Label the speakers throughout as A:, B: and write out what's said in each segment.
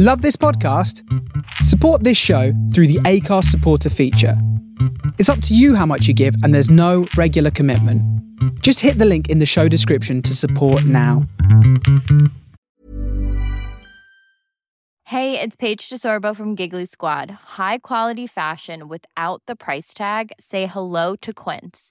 A: Love this podcast? Support this show through the Acast supporter feature. It's up to you how much you give, and there's no regular commitment. Just hit the link in the show description to support now.
B: Hey, it's Paige DeSorbo from Giggly Squad. High quality fashion without the price tag? Say hello to Quince.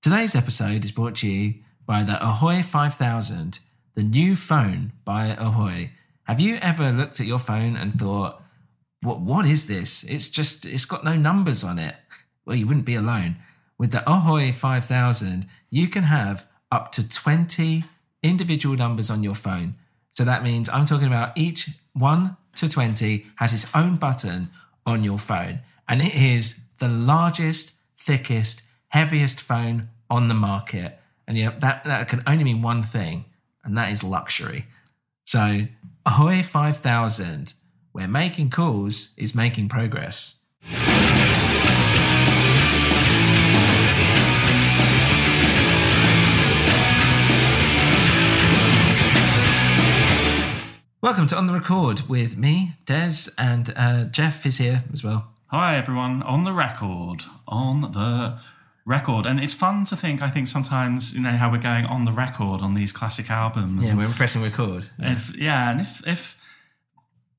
C: Today's episode is brought to you by the Ahoy 5000, the new phone by Ahoy. Have you ever looked at your phone and thought, what, what is this? It's just, it's got no numbers on it. Well, you wouldn't be alone. With the Ahoy 5000, you can have up to 20 individual numbers on your phone. So that means I'm talking about each 1 to 20 has its own button on your phone. And it is the largest, thickest, heaviest phone on the market. And you know, that, that can only mean one thing, and that is luxury. So Ahoy 5000, where making calls is making progress. Welcome to On the Record with me, Des, and uh, Jeff is here as well.
D: Hi everyone, on the record, on the record, and it's fun to think. I think sometimes you know how we're going on the record on these classic albums.
C: Yeah, we're pressing record.
D: If yeah, and if if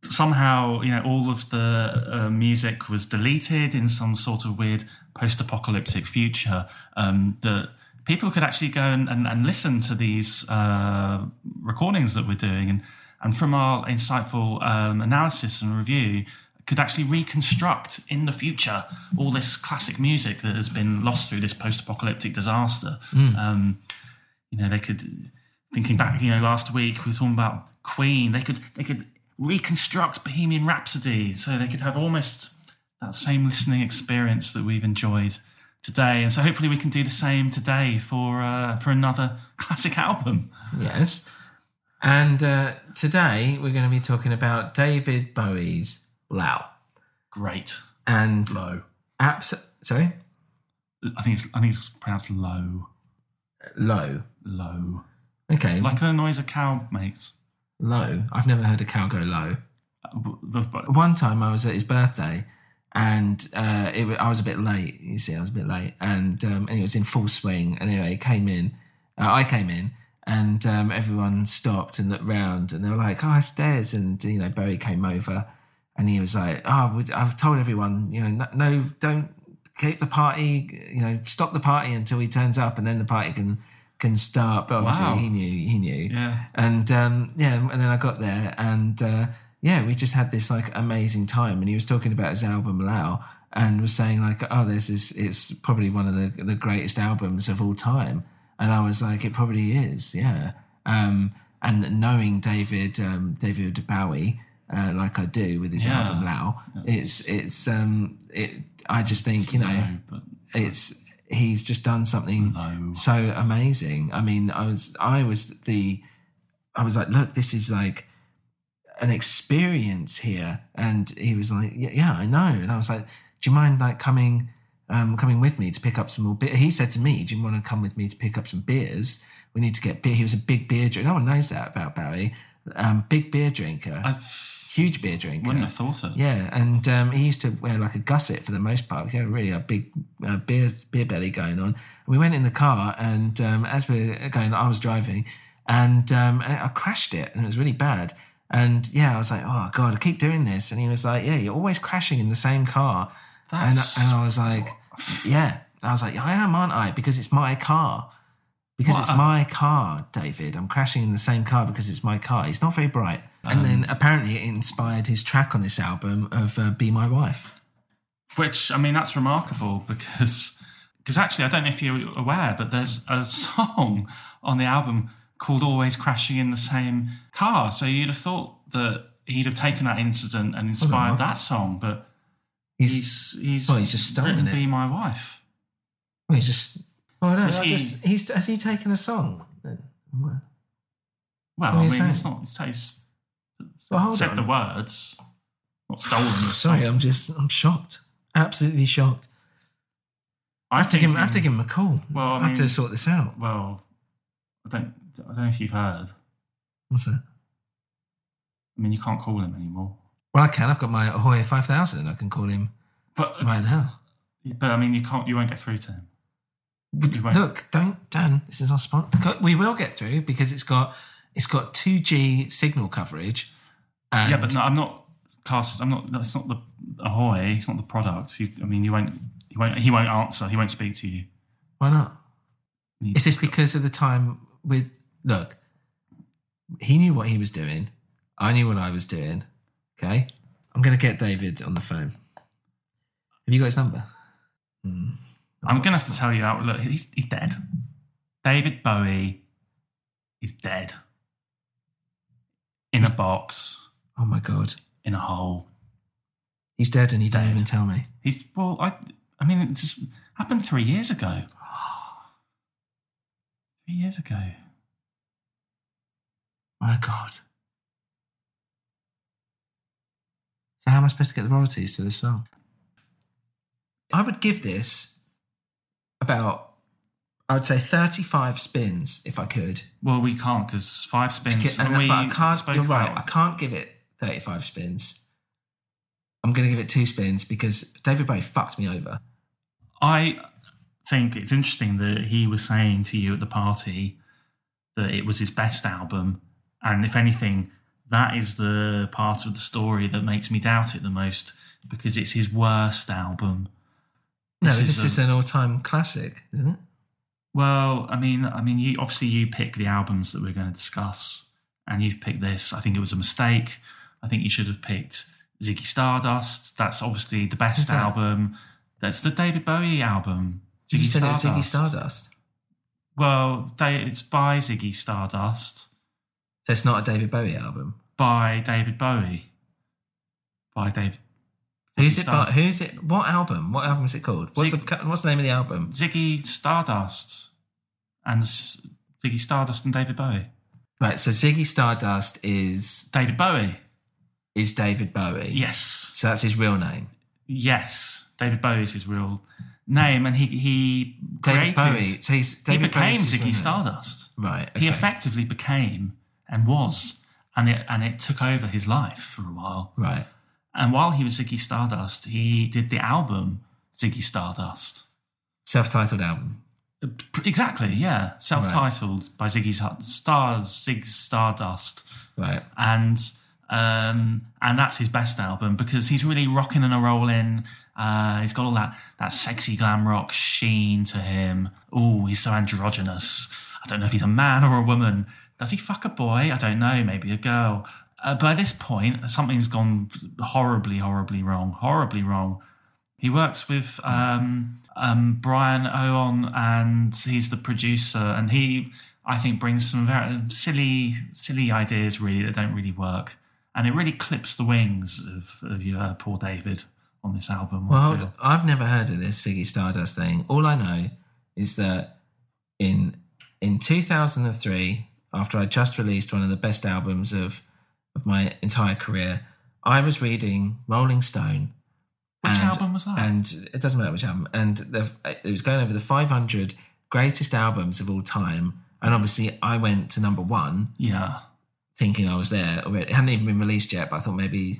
D: somehow you know all of the uh, music was deleted in some sort of weird post-apocalyptic future, um, that people could actually go and, and, and listen to these uh, recordings that we're doing and and from our insightful um, analysis and review, could actually reconstruct in the future all this classic music that has been lost through this post-apocalyptic disaster. Um, you know, they could thinking back. You know, last week we were talking about Queen. They could they could reconstruct Bohemian Rhapsody, so they could have almost that same listening experience that we've enjoyed today. And so hopefully we can do the same today for uh, for another classic album.
C: Yes. And uh, today we're going to be talking about David Bowie's Lau.
D: Great.
C: And
D: Low.
C: abs- sorry,
D: I think it's I think it's pronounced low.
C: low.
D: Low.
C: Okay,
D: Like the noise a cow makes.
C: low. I've never heard a cow go low.
D: Uh,
C: One time I was at his birthday, and uh, it, I was a bit late. You see, I was a bit late, and um, and it was in full swing. And anyway, it came in. Uh, I came in, and um, everyone stopped and looked round, and they were like, "Oh, it's Des," and you know, Barry came over, and he was like, "Oh, I've told everyone, you know, no, don't keep the party, you know, stop the party until he turns up, and then the party can." Can start, but obviously
D: Wow.
C: he knew. He knew,
D: Yeah.
C: and um, yeah, and then I got there, and uh, yeah, we just had this like amazing time. And he was talking about his album Lao, and was saying like, oh, there's this. It's probably one of the the greatest albums of all time. And I was like, it probably is, yeah. Um, and knowing David um, David Bowie. Uh, like I do with his
D: Yeah.
C: album Lao, it's it's um it. I just think you know
D: but
C: it's he's just done something so amazing. I mean, I was I was the I was like, look, this is like an experience here, and he was like, yeah, yeah, I know, and I was like, do you mind like coming um coming with me to pick up some more beer? He said to me, do you want to come with me to pick up some beers? We need to get beer. He was a big beer drinker. No one knows that about Barry. Um, big beer drinker,
D: I
C: huge beer drinker.
D: wouldn't have thought so.
C: Yeah, and um, he used to wear like a gusset for the most part. He had really a big uh, beer beer belly going on. And we went in the car, and um, as we are going, I was driving, and um, I crashed it, and it was really bad. And yeah, I was like, oh god, I keep doing this. And he was like, yeah, you're always crashing in the same car. And,
D: That's-
C: and I was like, yeah. I was like, I am, aren't I? Because it's my car. Because
D: What
C: it's my car, David. I'm crashing in the same car because it's my car. He's not very bright. And
D: Um,
C: then apparently it inspired his track on this album of uh, "Be My Wife."
D: Which I mean, that's remarkable because because actually, I don't know if you're aware, but there's a song on the album called "Always Crashing in the Same Car." So you'd have thought that he'd have taken that incident and inspired
C: what?
D: that song, but
C: He's,
D: he's he's
C: well, he's just stolen it.
D: "Be My Wife."
C: well, he's just. Oh, I don't know.
D: He-
C: just, he's has he taken a song? Well,
D: Well,
C: What
D: I mean, it's not. It's, it's
C: hold
D: said
C: on.
D: the words, not stolen.
C: Sorry. I'm just I'm shocked. Absolutely shocked. I have to give him. I have to give him a call.
D: Well, I
C: I have to sort this out.
D: Well, I don't. I don't know if you've heard.
C: What's that?
D: I mean, you can't call him anymore.
C: Well, I can. I've got my Ahoy 5000. I can call him
D: But
C: right now.
D: but I mean, you can't. You won't get through to him.
C: Look, don't, Dan. This is our spot. We will get through because it's got it's got 2G signal coverage. And
D: Yeah, but no, I'm not. Cast. I'm not. It's not the Ahoy. It's not the product. You, I mean, you won't. He won't. He won't answer. He won't speak to you.
C: Why not?
D: You-
C: Is this because of the time with? Look, he knew what he was doing. I knew what I was doing. Okay, I'm going to get David on the phone. Have you got his number? Hmm.
D: I'm gonna have to tell you out. Look, he's he's dead. David Bowie is dead. In a box,
C: Oh my god,
D: in a hole.
C: he's dead, and he didn't
D: Dead.
C: even tell me.
D: He's well. I. I mean, it just happened three years ago. Three years ago.
C: My god. So how am I supposed to get the royalties to this song? I would give this about, I would say, 35 spins if I could.
D: Well, we can't because five spins.
C: And-
D: we
C: but I can't,
D: spoke
C: you're right,
D: about-
C: I can't give it 35 spins. I'm going to give it two spins because David Bowie fucked me over.
D: I think it's interesting that he was saying to you at the party that it was his best album, and if anything, that is the part of the story that makes me doubt it the most because it's his worst album.
C: No,
D: This is
C: this
D: a-
C: is an all-time classic, isn't it?
D: Well, I mean, I mean, you obviously you pick the albums that we're going to discuss, and you've picked this. I think it was a mistake. I think you should have picked Ziggy Stardust. That's obviously the best
C: that?
D: album. That's the David Bowie album. Ziggy
C: you said
D: Stardust.
C: it was Ziggy Stardust.
D: Well, it's by Ziggy Stardust,
C: So it's not a David Bowie album.
D: by David Bowie, by David.
C: Who's
D: Ziggy
C: it? By, who's it? What album? What album is it called? What's
D: Zig-
C: the What's the name of the album?
D: Ziggy Stardust, and Ziggy Stardust and David Bowie.
C: Right. So Ziggy Stardust is
D: David Bowie.
C: Is David Bowie.
D: Yes.
C: So that's his real name.
D: Yes, David Bowie is his real name, and he he
C: David
D: created.
C: Bowie. So he's,
D: he became
C: Bowie's
D: Ziggy. Stardust.
C: Right.
D: He effectively became and was, and it and it took over his life for a while.
C: Right.
D: And while he was Ziggy Stardust, he did the album Ziggy Stardust.
C: Self-titled album.
D: Exactly, yeah, self-titled by Ziggy Stars, Zig Stardust.
C: Right.
D: and um, and that's his best album because he's really rocking and a rolling. Uh, he's got all that that sexy glam rock sheen to him. Oh, he's so androgynous. I don't know if he's a man or a woman. Does he fuck a boy? I don't know. Maybe a girl. Uh, by this point, something's gone horribly, horribly wrong. Horribly wrong. He works with um, um, Brian Owen, and he's the producer. And he, I think, brings some very silly, silly ideas really that don't really work. And it really clips the wings of, of your uh, poor David on this album.
C: Well, hold
D: feel.
C: on. I've never heard of this Ziggy Stardust thing. All I know is that in in 2003, after I just released one of the best albums of of my entire career, I was reading Rolling Stone.
D: Which
C: and-
D: album was that?
C: And it doesn't matter which album. And the, it was going over the 500 greatest albums of all time. And obviously, I went to number one
D: yeah,
C: thinking I was there. already. It hadn't even been released yet, but I thought maybe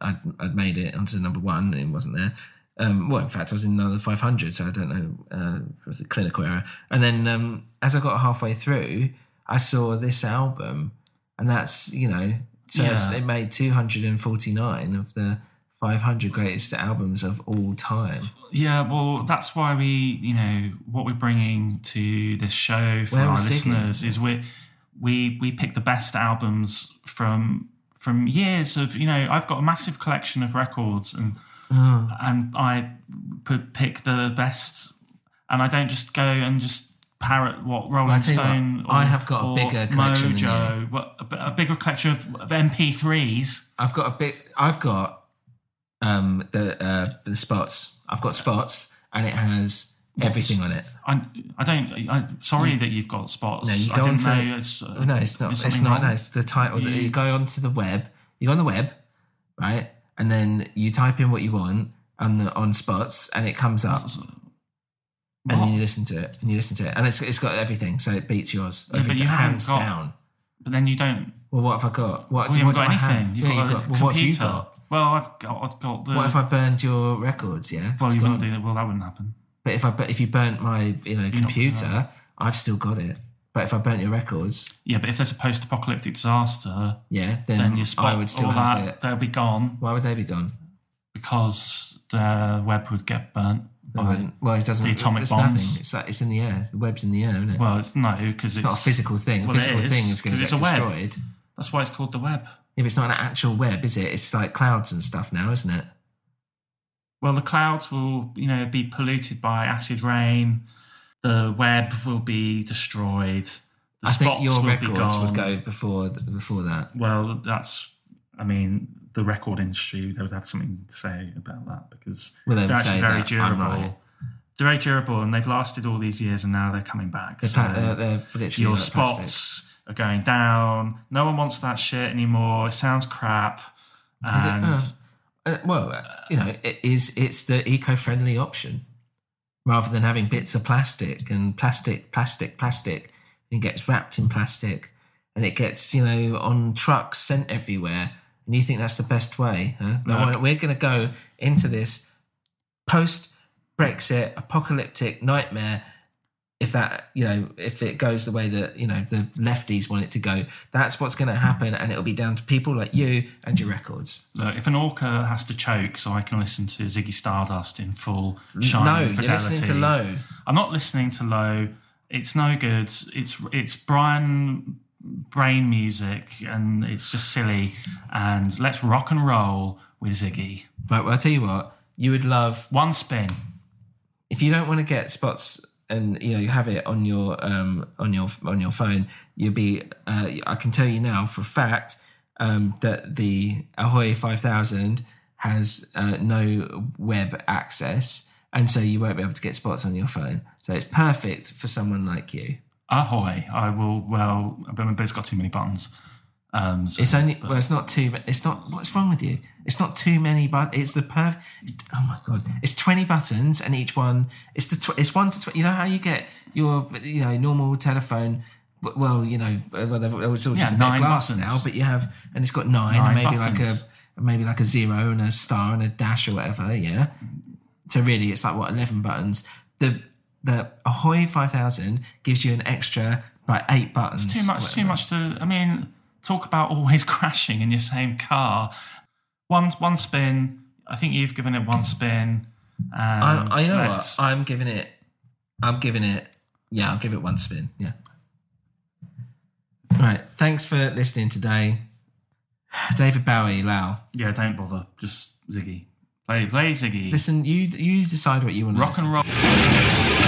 C: I'd, I'd made it onto number one and it wasn't there. Um, well, in fact, I was in another 500, so I don't know, uh, it was a clinical error. And then um, as I got halfway through, I saw this album, and that's you know, so
D: Yeah.
C: it made two hundred and forty nine of the five hundred greatest albums of all time.
D: Yeah, well, that's why we, you know, what we're bringing to this show for
C: Where
D: our listeners is we we we pick the best albums from from years of, you know, I've got a massive collection of records and
C: Oh.
D: and I pick the best, and I don't just go and just parrot what Rolling
C: tell you what,
D: Stone.
C: I have got a bigger collection
D: Mojo, what, a, a bigger collection of, of MP3s.
C: I've got a bit. I've got um the uh the spots. I've got spots, and it has everything on it.
D: I, I don't. I'm sorry that you've got spots.
C: No, you
D: I
C: go
D: didn't
C: onto-
D: know it's. uh,
C: No, it's not. It's not.
D: wrong?
C: No, it's the title. You,
D: You-
C: go onto the web. You go on the web, right, and then you type in what you want on the on spots, and it comes up, and then you listen to it, and you listen to it, and it's it's got everything, so it beats yours.
D: Yeah, but you
C: hands
D: got-
C: down.
D: But then you don't.
C: Well, what have I got? What,
D: Well, you
C: what
D: got anything.
C: have?
D: You've
C: Yeah,
D: got
C: got- well, what have you got?
D: Well, I've got. I've got the.
C: What if I burned your records? Yeah.
D: well,
C: It's
D: you wouldn't
C: gone.
D: do that. Well, that wouldn't happen.
C: But if I but if you burnt my you know computer, I've still got it. But if I burnt your records,
D: Yeah, but if there's a post-apocalyptic disaster,
C: yeah, then,
D: then your spot,
C: I would still have
D: that,
C: it.
D: they'll be gone
C: Why would they be gone?
D: because the web would get burnt. By-
C: Well, it doesn't.
D: the atomic
C: it's
D: bombs.
C: nothing. It's like it's in the air. The web's in the air, isn't it?
D: Well, it's no, because it's,
C: it's not a physical thing.
D: well,
C: a physical
D: is,
C: thing is going to get
D: a web.
C: destroyed.
D: That's why it's called the web.
C: Yeah, but it's not an actual web, is it? It's like clouds and stuff now, isn't it?
D: Well, the clouds will, you know, be polluted by acid rain. The web will be destroyed. The
C: I
D: spots
C: think your
D: will be
C: records
D: gone.
C: would go before before that.
D: Well, that's. I mean, the record industry they would have something to say about that because
C: Well, they
D: they're actually very
C: that
D: durable.
C: right.
D: They're very durable, and they've lasted all these years, and now they're coming back.
C: They're,
D: So
C: pa- they're, they're
D: your
C: like plastic.
D: spots are going down. No one wants that shit anymore. It sounds crap.
C: And
D: And
C: it- uh, well, uh, you know, it is it's the eco-friendly option rather than having bits of plastic and plastic, plastic, plastic. And it gets wrapped in plastic, and it gets you know on trucks sent everywhere. And you think that's the best way? Huh? No, we're going to go into this post-Brexit apocalyptic nightmare. If that, you know, if it goes the way that you know the lefties want it to go, that's what's going to happen, and it'll be down to people like you and your records.
D: look, if an orca has to choke so I can listen to Ziggy Stardust in full shine
C: no,
D: and
C: you're
D: fidelity,
C: listening to low.
D: I'm not listening to low. It's no good. It's it's Brian brain music, and it's just silly. And let's rock and roll with Ziggy.
C: Right, well, I'll tell you what, you would love
D: One spin.
C: if you don't want to get spots and you know you have it on your um on your on your phone. You'll be. Uh, I can tell you now for a fact um, that the Ahoy Five Thousand has uh, no web access, and so you won't be able to get spots on your phone. So it's perfect for someone like you.
D: Ahoy! I will. Well, but it's got too many buttons. Um, so,
C: It's only
D: but-
C: well, it's not too. It's not. What's wrong with you? It's not too many, but it's the perfect. Oh my god! It's twenty buttons, and each one. It's the. Tw- it's one to twenty. You know how you get your you know normal telephone. Well, you know, uh, well, they've- it's all
D: Yeah,
C: just of
D: nine
C: glass
D: buttons.
C: now, but you have, and it's got nine,
D: Nine
C: and maybe like a maybe like a zero and a star and a dash or whatever. Yeah. So really, it's like what eleven buttons. The the Ahoy five thousand gives you an extra like eight buttons.
D: It's too much. Too much to. I mean, talk about always crashing in your same car. One one spin. I think you've given it one spin.
C: I, I know what I'm giving it. I'm giving it. Yeah, I'll give it one spin. Yeah. Right. Thanks for listening today, David Bowie. Lau.
D: Yeah, don't bother. Just Ziggy. Play, play Ziggy.
C: Listen, you you decide what you want to
D: Rock and roll.